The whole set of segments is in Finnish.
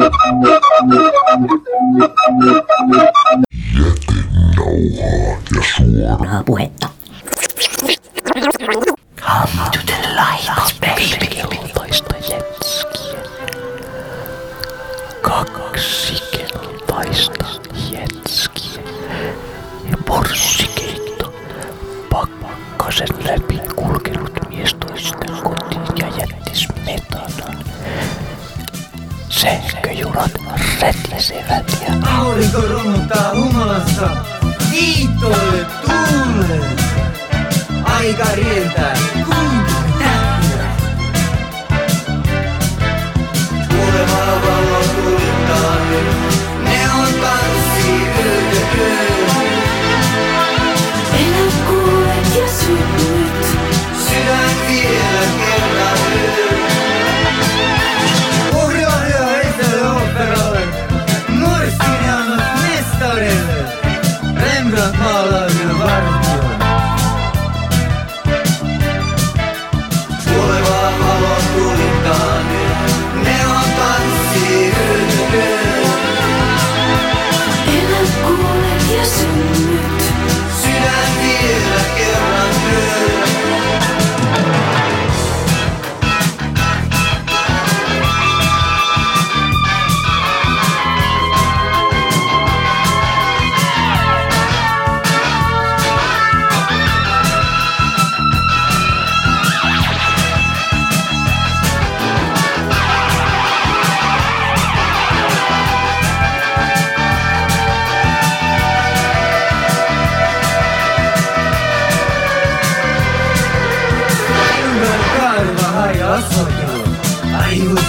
Jätenauhaa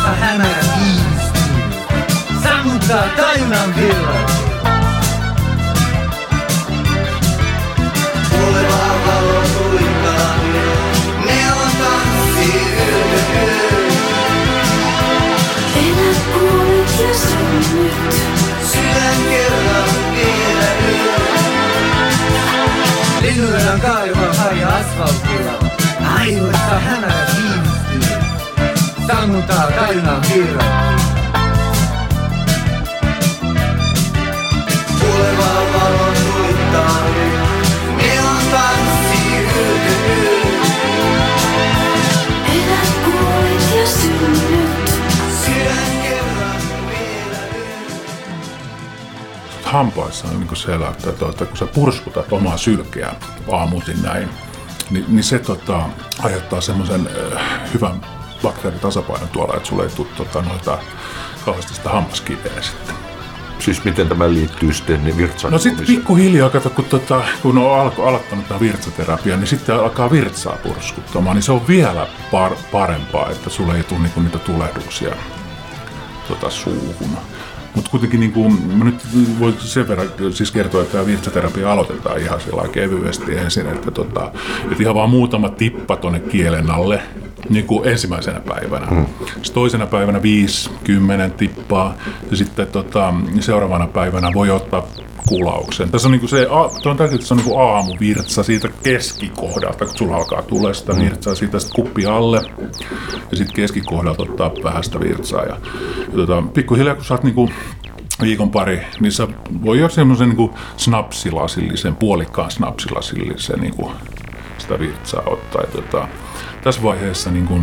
aivoista hämärä kiistyy. Sammuttaa tajunnan villat. Tulevaa valo tulittaa nyt, ne on tanssi yö. Elä kuolet ja synnyt. Sydän kerran vielä haja asfaltilla, aivoista hämärä. Sammuttaa tajunnan virrat. Tulevaa valon. Ne on tanssi hampaissa on niin siellä, että, että kun sä purskutat omaa sylkeä aamuisin näin, niin, niin se tota, aiheuttaa semmoisen äh, hyvän bakteeritasapainon tuolla, että sulle ei tule tota, noita kauheasti sitä hammaskiveä sitten. Siis miten tämä liittyy sitten niin No virtsaantumiseen? sitten pikkuhiljaa, kato, kun, tota, kun on alko, aloittanut tämä virtsaterapia, niin sitten alkaa virtsaa purskuttamaan, niin se on vielä par, parempaa, että sulle ei tule niinku niitä tulehduksia tota, suuhun. Mutta kuitenkin niin kuin, mä nyt voin sen verran siis kertoa, että tämä virtsaterapia aloitetaan ihan sillä kevyesti ensin, että, tota, että ihan vaan muutama tippa tuonne kielen alle niin kuin ensimmäisenä päivänä. Mm. Sitten toisena päivänä 5-10 tippaa ja sitten tota, seuraavana päivänä voi ottaa kulauksen. Tässä on, niinku se, a- tuo on tärkeää, että se on niinku aamuvirtsa siitä keskikohdalta, kun sulla alkaa tulee sitä virtsaa siitä sit kuppi alle ja sitten keskikohdalta ottaa vähän sitä virtsaa. Ja, ja tota, pikkuhiljaa kun sä oot niinku viikon pari, niin sä voi jo semmoisen niinku snapsilasillisen, puolikkaan snapsilasillisen niinku sitä virtsaa ottaa. Ja tota, tässä vaiheessa niinku,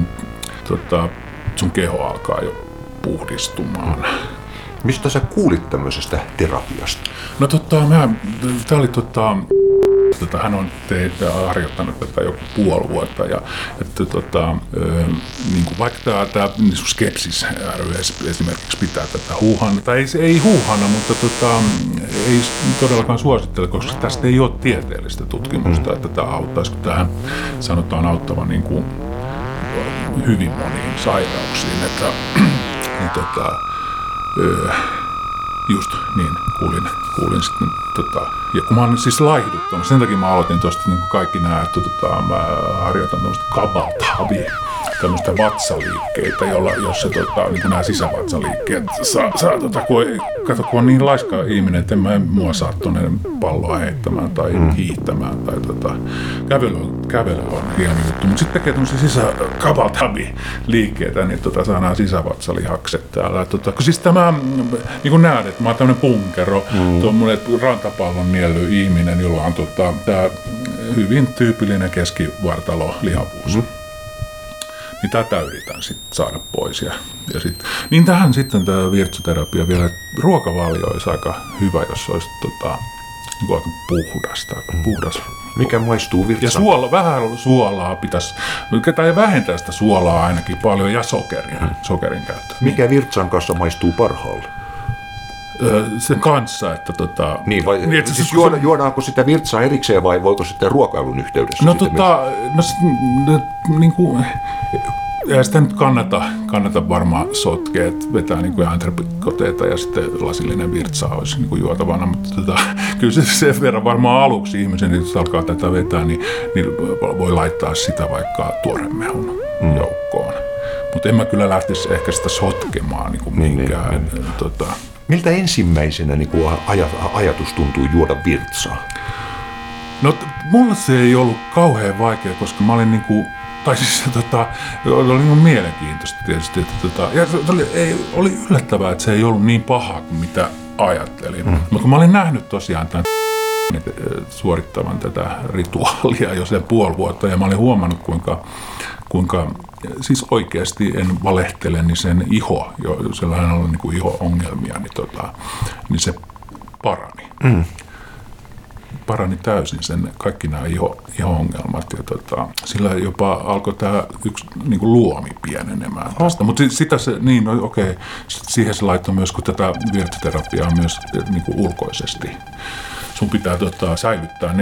tota, sun keho alkaa jo puhdistumaan. Mistä sä kuulit tämmöisestä terapiasta? No tota, mä, tää oli tota, tota, hän on teitä harjoittanut tätä joku puoli vuotta. Ja että tota, ö, niin kuin vaikka tämä, tämä niin kuin skepsis ry es- esimerkiksi pitää tätä huuhana, tai ei, ei huuhana, mutta tota, ei todellakaan suosittele, koska tästä ei ole tieteellistä tutkimusta, että tämä auttaisi, kun tähän sanotaan auttavan niin kuin hyvin moniin sairauksiin, että niin tota, ö, Just niin, kuulin, kuulin sitten, tota, ja kun mä oon siis laihduttanut, sen takia mä aloitin tuosta niin kaikki nämä, että tota, mä harjoitan tämmöistä kabatavia tämmöistä vatsaliikkeitä, jolla, jossa tota, niin kuin nämä sisävatsaliikkeet saa, saa tota, kun, ei- kato, kun on niin laiska ihminen, että en mä mua saa tuonne palloa heittämään tai mm. hiihtämään tai tota, kävely, kävely on hieno juttu, mutta sitten tekee tämmöisiä sisäkavaltabi liikkeitä, niin tota, saa nämä sisävatsalihakset täällä. Tota, kun siis tämä, niin kuin näet, että mä oon tämmöinen punkero, mm. tuommoinen rantapallon nielly ihminen, jolla on tota, tämä hyvin tyypillinen keskivartalo lihavuus. Mm niin tätä yritän sitten saada pois. Ja, ja sit, niin tähän sitten tämä virtsuterapia vielä, että ruokavalio olisi aika hyvä, jos olisi tota, niin aika puhdasta, puhdas. Mikä maistuu Ja virtsan? suola, vähän suolaa pitäisi, tai vähentää sitä suolaa ainakin paljon ja sokeria, sokerin käyttöä. Mikä virtsan kanssa maistuu parhaalle? Sen kanssa, että tota... Niin, vai, niin, että siis juoda, juodaanko sitä virtsaa erikseen vai voiko sitten ruokailun yhteydessä? No tota, no, no niin kuin, ei sitä nyt kannata, kannata varmaan sotkea, että vetää niin kuin antrepikoteita ja sitten lasillinen virtsa olisi niin kuin juotavana, mutta tota, kyllä se sen verran varmaan aluksi ihmisen, jos alkaa tätä vetää, niin, niin voi laittaa sitä vaikka tuoremehun mm. joukkoon. Mutta en mä kyllä lähtisi ehkä sitä sotkemaan niin kuin Niin, minkään. Tota, Miltä ensimmäisenä niin kuin aja, ajatus tuntuu juoda virtsaa? No mulle se ei ollut kauhean vaikea, koska mä olin niinku, tai siis se tota, oli niinku mielenkiintoista tietysti, että tota, ja se se oli, ei, oli yllättävää, että se ei ollut niin paha kuin mitä ajattelin. Mm. Mutta kun mä olin nähnyt tosiaan tämän suorittavan tätä rituaalia jo sen puoli vuotta ja mä olin huomannut kuinka, kuinka siis oikeasti en valehtele, niin sen iho, jo, sellainen oli niin kuin iho-ongelmia, niin, tota, niin se parani. Mm parani täysin sen kaikki nämä iho, iho-ongelmat. Ja tota, sillä jopa alkoi tämä yksi niin kuin luomi pienenemään tästä. Mutta sitä se, niin no, okei, sit siihen se laittoi myös, kun tätä virtsiterapiaa myös niin kuin ulkoisesti. Sun pitää tota, säilyttää 4-8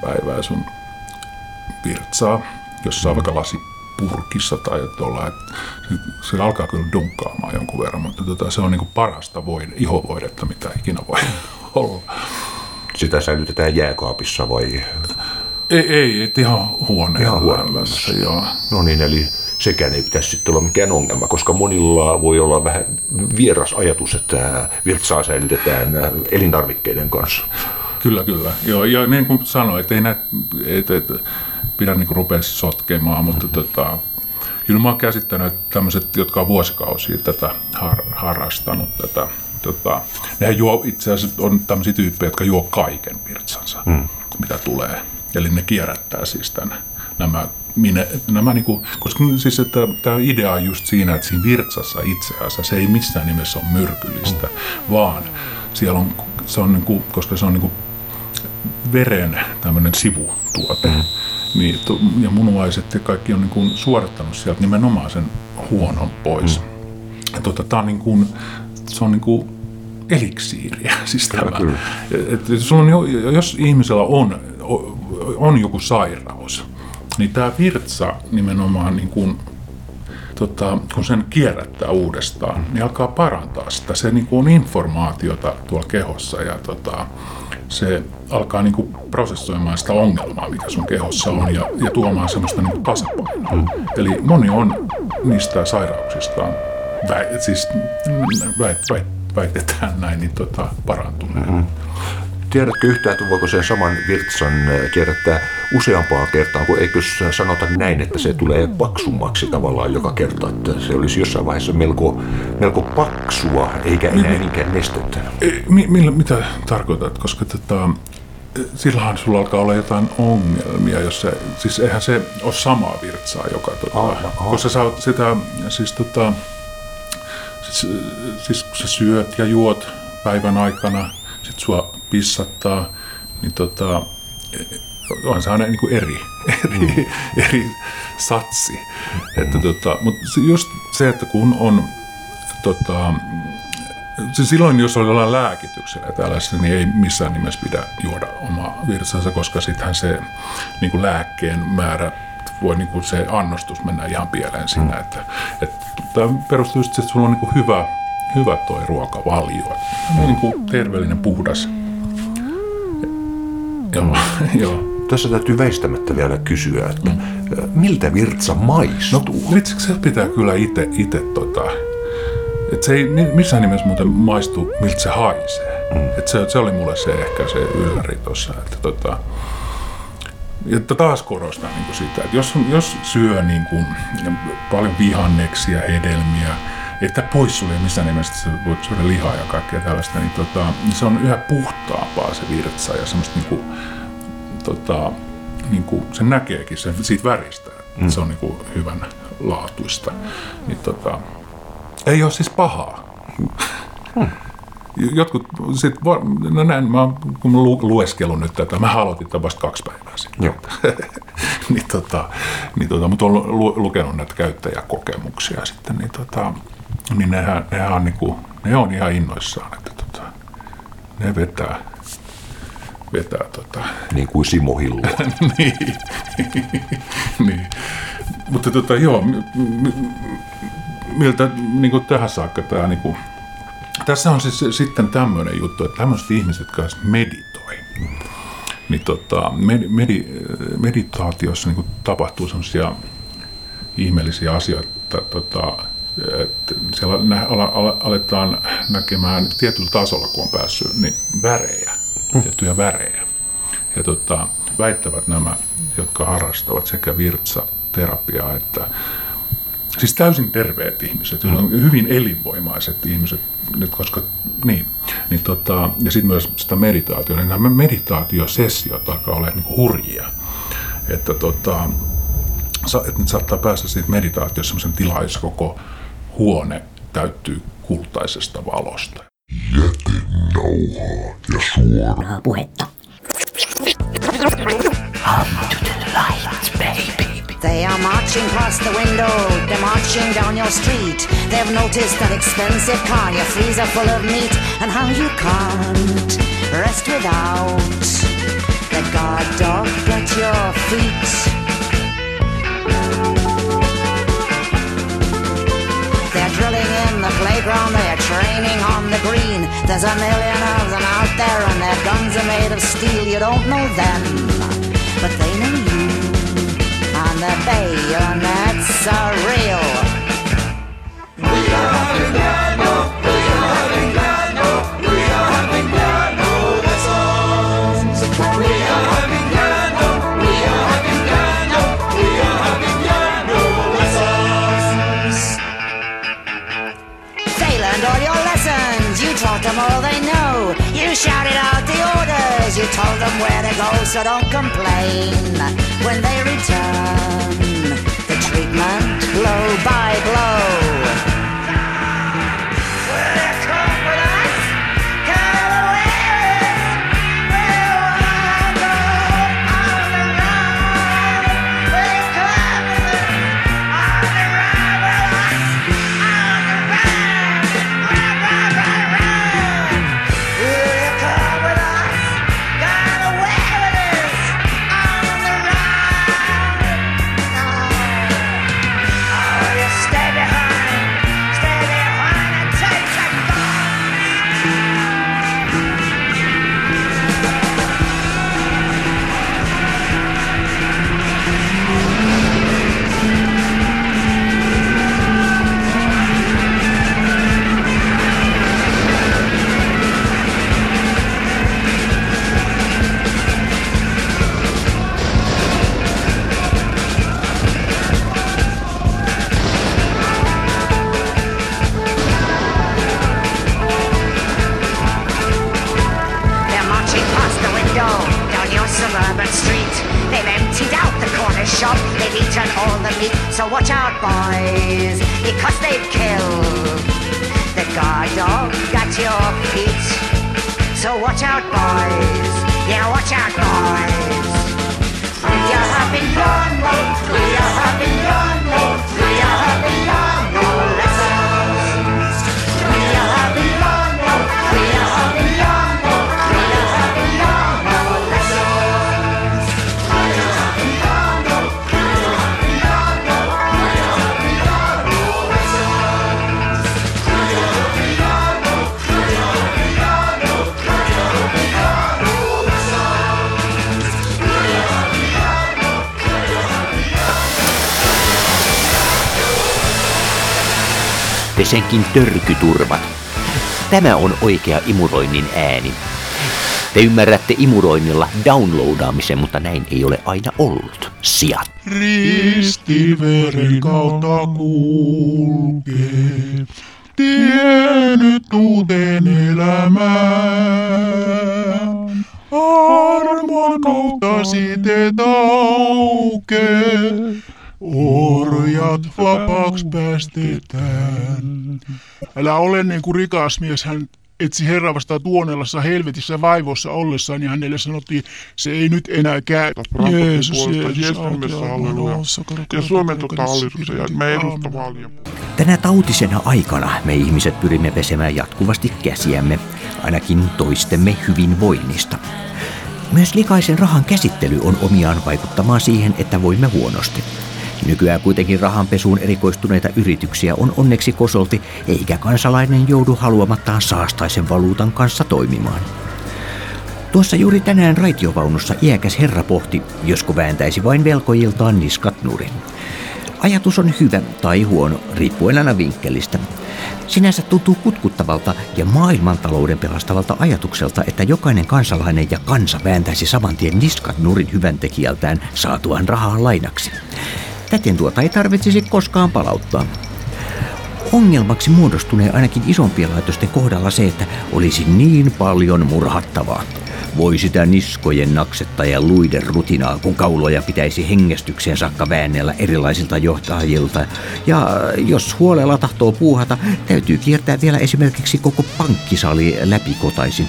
päivää sun virtsaa, jos saa vaikka lasipurkissa tai tuolla, se, se alkaa kyllä dunkkaamaan jonkun verran, mutta tota, se on niin kuin parasta voide, ihovoidetta, mitä ikinä voi olla. Sitä säilytetään jääkaapissa vai? Ei, ei, et ihan huoneen Ihan huoneen lämmössä, joo. No niin, eli sekään ei pitäisi sitten olla mikään ongelma, koska monilla voi olla vähän vieras ajatus, että virtsaa säilytetään elintarvikkeiden kanssa. Kyllä, kyllä. Joo, ja niin kuin sanoin, että ei näitä, et, et, pidä niin rupea sotkemaan, mutta tota, kyllä mä oon käsittänyt, että tämmöiset, jotka on vuosikausia tätä har, harrastanut, tätä, tota, nehän juo, itse asiassa on tämmöisiä tyyppejä, jotka juo kaiken virtsansa, mm. mitä tulee. Eli ne kierrättää siis tämän, nämä, mine, nämä niinku, koska siis että tämä idea on just siinä, että siinä virtsassa itse asiassa se ei missään nimessä ole myrkyllistä, mm. vaan siellä on, se on niinku, koska se on niinku veren tämmöinen sivutuote, mm. Niin, to, ja munuaiset ja kaikki on niin kuin suorittanut sieltä nimenomaan sen huonon pois. Mm. Ja tota, tää on niin kuin, se on niin kuin eliksiiriä, siis tämä. kyllä. Et, et, sulla on, jo- jos ihmisellä on, on joku sairaus, niin tämä virtsa nimenomaan niin kuin, tota, kun sen kierrättää uudestaan, niin alkaa parantaa sitä. Se niin kuin on informaatiota tuolla kehossa ja tota, se alkaa niin kuin prosessoimaan sitä ongelmaa, mikä sun kehossa on ja, ja tuomaan semmoista niin tasapainoa. Mm. Eli moni on niistä sairauksistaan, väi, siis väit, väit, väitetään näin, niin tota, parantuneen. Mm. Tiedätkö yhtään, että voiko sen saman virtsan äh, kierrättää useampaan kertaan, kun eikö sanota näin, että se tulee paksummaksi tavallaan joka kerta, että se olisi jossain vaiheessa melko, melko paksua, eikä enää niinkään nestettä. Ei, Mi, millä, mitä tarkoitat? Koska tota, silloinhan sulla alkaa olla jotain ongelmia, jos se, siis eihän se ole samaa virtsaa joka, tota, Aha, aha. koska sä oot sitä, siis tota, siis, siis kun sä syöt ja juot päivän aikana, sit sua pissattaa, niin tota, on se aina niin kuin eri, eri, mm. eri satsi. Mm. Että tota, mutta just se, että kun on tota, se silloin, jos ollaan lääkityksellä ja tällaista, niin ei missään nimessä pidä juoda omaa virtsansa, koska sittenhän se niin kuin lääkkeen määrä voi niin kuin se annostus mennä ihan pieleen siinä. Että, että tämä perustuu just, että sulla on niin kuin hyvä, hyvä toi ruokavalio. Niin kuin terveellinen, puhdas. Joo, joo. Tässä täytyy väistämättä vielä kysyä, että mm. miltä virtsa No maistuu? vitsi, se pitää kyllä itse, ite, tota, että se ei missään nimessä muuten maistu, miltä se haisee. Mm. Et se, se oli mulle se ehkä se ylläri tuossa, että tota, t- taas korostan niin kuin sitä, että jos, jos syö niin kuin, paljon vihanneksia, hedelmiä, että pois sulle missään nimessä, että sä voit syödä lihaa ja kaikkea tällaista, niin, tota, se on yhä puhtaampaa se virtsa ja semmoista niin kuin, tota, niin kuin, se näkeekin sen siitä väristä, että se on niin kuin hyvän laatuista. Niin, tota, ei ole siis pahaa. Jotkut, sit, no näin, mä, kun mä lu, lueskelun nyt tätä, mä aloitin tämän vasta kaksi päivää sitten. Joo. niin tota, niin tota, mutta olen lu, lukenut näitä käyttäjäkokemuksia sitten, niin, tota, niin nehän, nehän on, niinku, ne on ihan innoissaan, että tota, ne vetää, vetää tota, Niin kuin Simo Hillo. niin. niin. Mutta tota, joo, m- m- miltä niin kuin tähän saakka tämä niin kuin, tässä on siis sitten tämmöinen juttu, että tämmöiset ihmiset, jotka meditoi, niin tota, med, medi, meditaatiossa niin kuin tapahtuu semmoisia ihmeellisiä asioita, tota, että siellä nä, ala, ala, aletaan näkemään tietyllä tasolla, kun on päässyt, niin värejä, tiettyjä värejä. Ja tota, väittävät nämä, jotka harrastavat sekä virtsaterapiaa että siis täysin terveet ihmiset, mm. hyvin elinvoimaiset ihmiset, nyt koska niin, niin tota, ja sitten myös sitä meditaatiota, niin nämä meditaatiosessiot alkaa olla niin hurjia, että tota, että nyt saattaa päästä siitä meditaatiossa sellaisen tilaan, jossa koko huone täyttyy kultaisesta valosta. Suoraa puhetta. Up to the lights, baby. They are marching past the window, they're marching down your street. They've noticed that expensive car, your freezer full of meat, and how you can't rest without the guard dog at your There's a million of them out there, and their guns are made of steel. You don't know them, but they know you and the bayonets are real. They shouted out the orders, you told them where to go, so don't complain when they return. The treatment blow by blow. Pesenkin törkyturvat. Tämä on oikea imuroinnin ääni. Te ymmärrätte imuroinnilla downloadaamisen, mutta näin ei ole aina ollut. Sijat. Ristiveren kautta kulkee, tiennyt uuteen elämään. Armon kautta siteet aukee, orjat vapaaksi päästetään. Älä ole niin kuin rikas mies, hän etsi Herra vasta tuonellassa helvetissä vaivoissa ollessaan, ja hänelle sanottiin, se ei nyt enää käy. Jeesus, Jeesus, Jeesus, halleluja. Ja Suomen tota hallituksen ja me. Tänä tautisena aikana me ihmiset pyrimme pesemään jatkuvasti käsiämme, ainakin toistemme hyvinvoinnista. Myös likaisen rahan käsittely on omiaan vaikuttamaan siihen, että voimme huonosti. Nykyään kuitenkin rahanpesuun erikoistuneita yrityksiä on onneksi kosolti, eikä kansalainen joudu haluamattaan saastaisen valuutan kanssa toimimaan. Tuossa juuri tänään raitiovaunussa iäkäs herra pohti, josko vääntäisi vain velkojiltaan niskat nurin. Ajatus on hyvä tai huono, riippuen aina vinkkelistä. Sinänsä tuntuu kutkuttavalta ja maailmantalouden pelastavalta ajatukselta, että jokainen kansalainen ja kansa vääntäisi saman tien niskat nurin hyväntekijältään saatuaan rahaa lainaksi. Täten tuota ei tarvitsisi koskaan palauttaa. Ongelmaksi muodostunee ainakin isompien laitosten kohdalla se, että olisi niin paljon murhattavaa. Voi sitä niskojen naksetta ja luiden rutinaa, kun kauloja pitäisi hengästykseen saakka väännellä erilaisilta johtajilta. Ja jos huolella tahtoo puuhata, täytyy kiertää vielä esimerkiksi koko pankkisali läpikotaisin.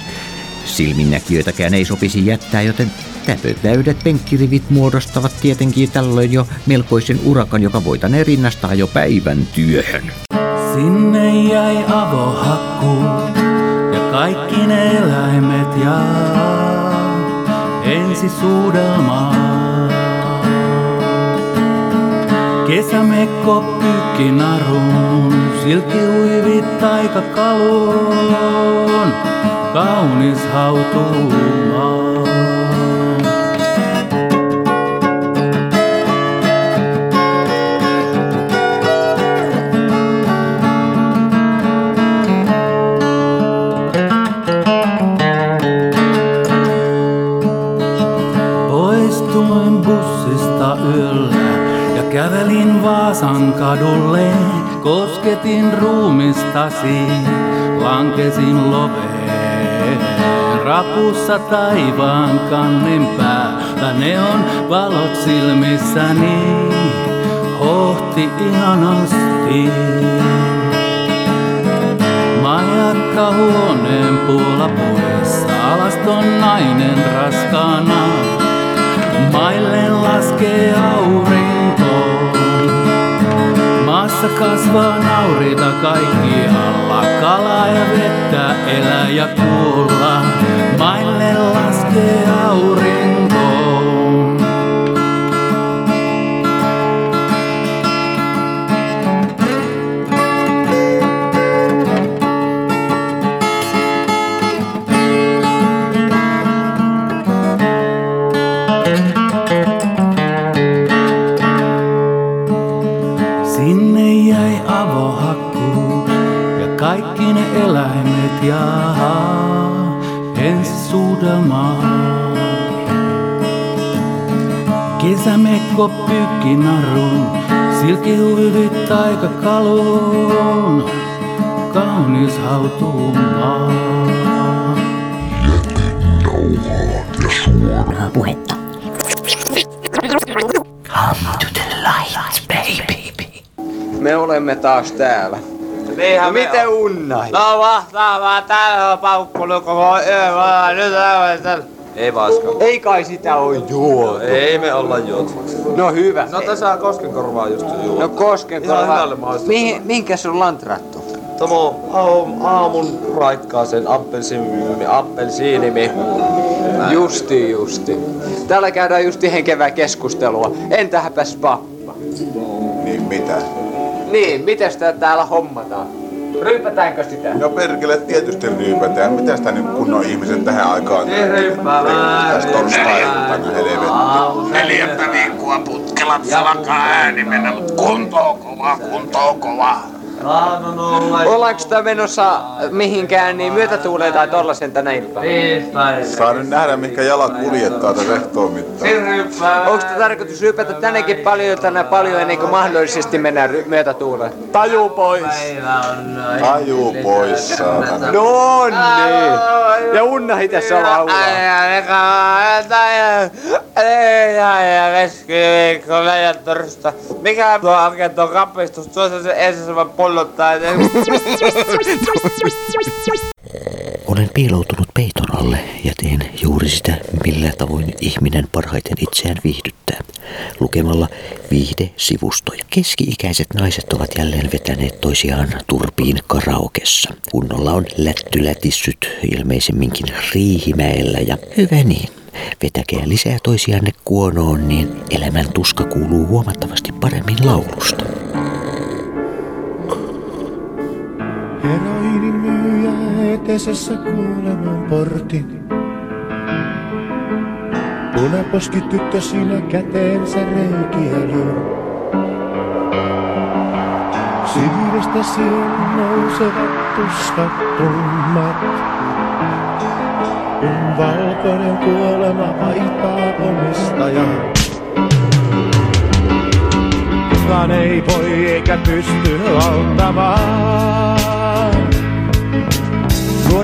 Silminnäkijöitäkään ei sopisi jättää, joten täpötäydet penkkirivit muodostavat tietenkin tällöin jo melkoisen urakan, joka voitaneen rinnastaa jo päivän työhön. Sinne jäi avohakku ja kaikki ne eläimet ja ensisuudelmaa. Kesämekko pykki narun, silkki uivit taikakaluun, kaunis hautumaa. Poistuin bussista yöllä ja kävelin Vaasan kadulle. Kosketin ruumistasi, lankesin loveen. Rapussa taivaan kannen päällä neon valot silmissäni. Hohti ihanasti. Majakka huoneen puolapuessa, alaston nainen raskaana. Maille laskee Maassa kasvaa naurita kaikkialla, kalaa ja vettä, elää ja kuolla. Maille laskee aurinko. Kesämekko pykki narun, silkkihuivit taikakaluun, kaunis hautumaa. Huonoa puhetta. Come to the light, baby. Me olemme taas täällä. Niinhän No miten on. unnai? No vastaavaa, täällä on paukkunut koko me ollaan nyt täällä. Ei vaska. Ei kai sitä oo juotu. Ei me olla juotu. No hyvä. No tässä on koskenkorvaa just juotu. No koskenkorva. Ihan hyvälle maistuu. Mihin, minkä sun lantrattu? Tomo aam, aamun raikkaaseen appelsiini, appelsiinimi. Justi, justi. Täällä käydään justi henkevää keskustelua. Entäpäs pappa? Niin mitä? Niin, miten sitä täällä hommataan? Ryypätäänkö sitä? No perkele tietysti ryypätään. Mitä sitä nyt kunnon ihmiset tähän aikaan Tässä torstai-iltana helvetti. Neljättä viikkoa putkella, se alkaa ääni mennä, mut kunto on kova, kunto on kova. Ollaanko sitä menossa mihinkään niin myötätuuleen tai tollasen tänä iltana? Saa nyt nähdä, mihinkä jalat kuljettaa tätä rehtoon mittaan. Onko tarkoitus rypätä tännekin paljon tänä paljon ennen kuin mahdollisesti mennään ry- myötätuuleen? Taju pois! Taju pois, saatana. No niin! Ja Unnahi tässä laulaa. keskiviikko ja torstai. Mikä tuo oikein tuo kapistus? Tuossa se ensin vaan pollottaa. Olen piiloutunut peiton alle ja teen juuri sitä, millä tavoin ihminen parhaiten itseään viihdyttää. Lukemalla viihde-sivustoja. Keski-ikäiset naiset ovat jälleen vetäneet toisiaan turpiin karaokessa. Kunnolla on lättylätissyt ilmeisemminkin Riihimäellä ja hyvä niin. Vetäkää lisää toisianne kuonoon, niin elämän tuska kuuluu huomattavasti paremmin laulusta. Heroinin myyjä eteisessä kuoleman portin. Punaposki tyttö siinä käteensä reikiä lyö. Sivyydestä siihen nousevat tuskat tummat. Kun valkoinen kuolema vaihtaa omistajaa. Kukaan ei voi eikä pysty auttamaan.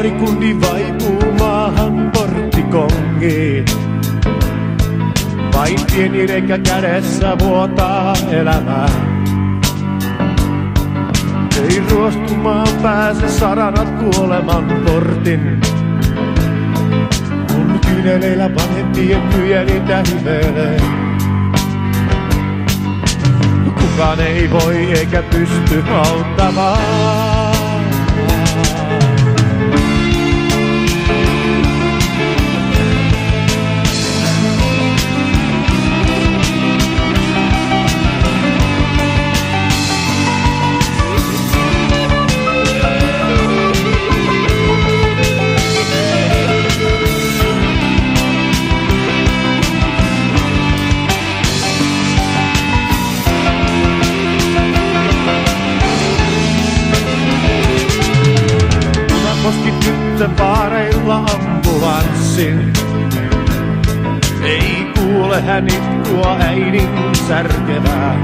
Nuori kundi vaipuu maahan porttikongiin. Vain pieni reikä kädessä vuotaa elämää. Ei ruostumaan pääse saranat kuoleman portin. Kun kyyneleillä vanhempien kyjä niitä hivelee. Kukaan ei voi eikä pysty auttamaan. Hän itkua äidin särkevää.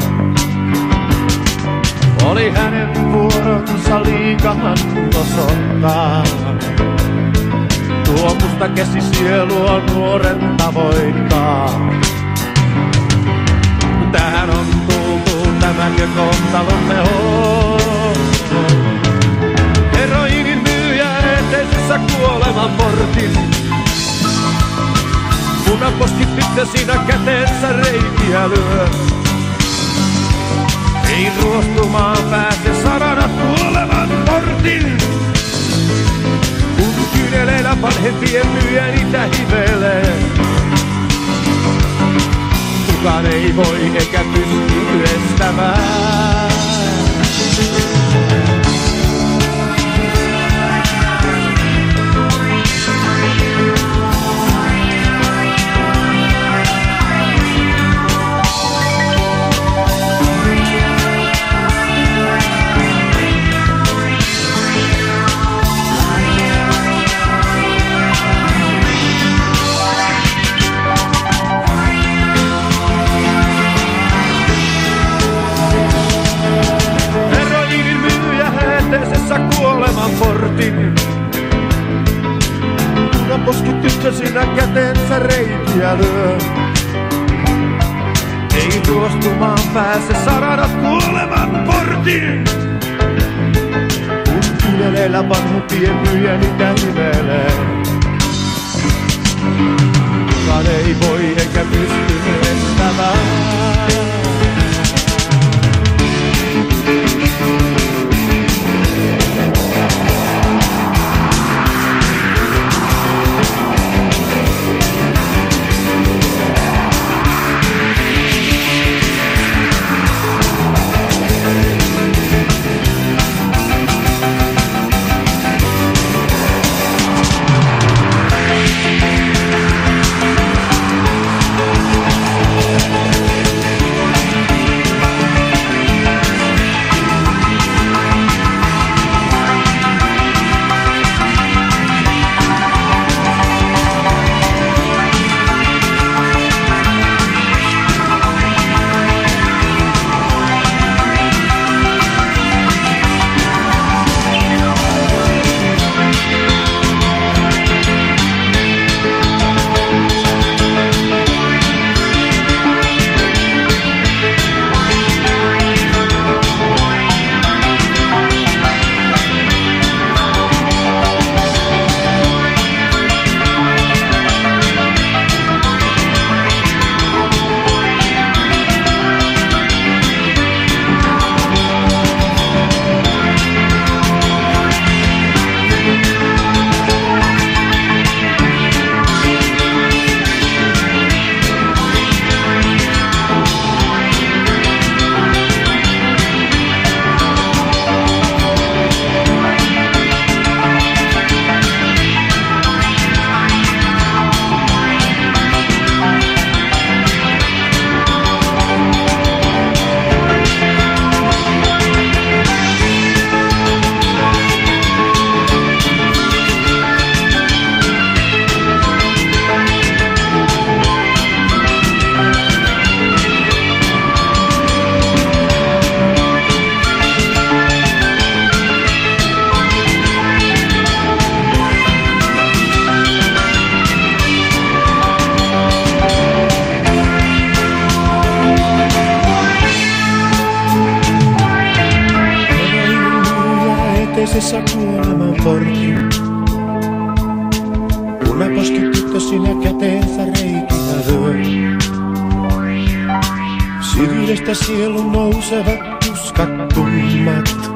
Oli hänen vuoronsa liikahan osoittaa. Tuo musta käsi sielua nuoren tavoittaa. Tähän on tultu, tämäkö kohtalomme on. Heroinin myyjä eteisessä kuoleman portin. Punaposki tyttö siinä käteensä reikiä lyö. Ei ruostumaan pääse sarana kuoleman portin. Kun kyyneleillä vanhempien myyjä niitä hivelee. Kukaan ei voi eikä pysty estämään. Kuoleman portin. Punaposki tyttö siinä kätensä reikiä lyö. Ei tuostumaan pääse saranat kuoleman portin. Kun kyyneleillä vanhempien myyjä niitä hivelee. Kukaan ei voi eikä pysty estämään. Sydämessä kuoleman portti. Punaposki tyttö sinä käteensä reikinä lyö. Syvyydestä sielun nousevat tuskattummat. Kun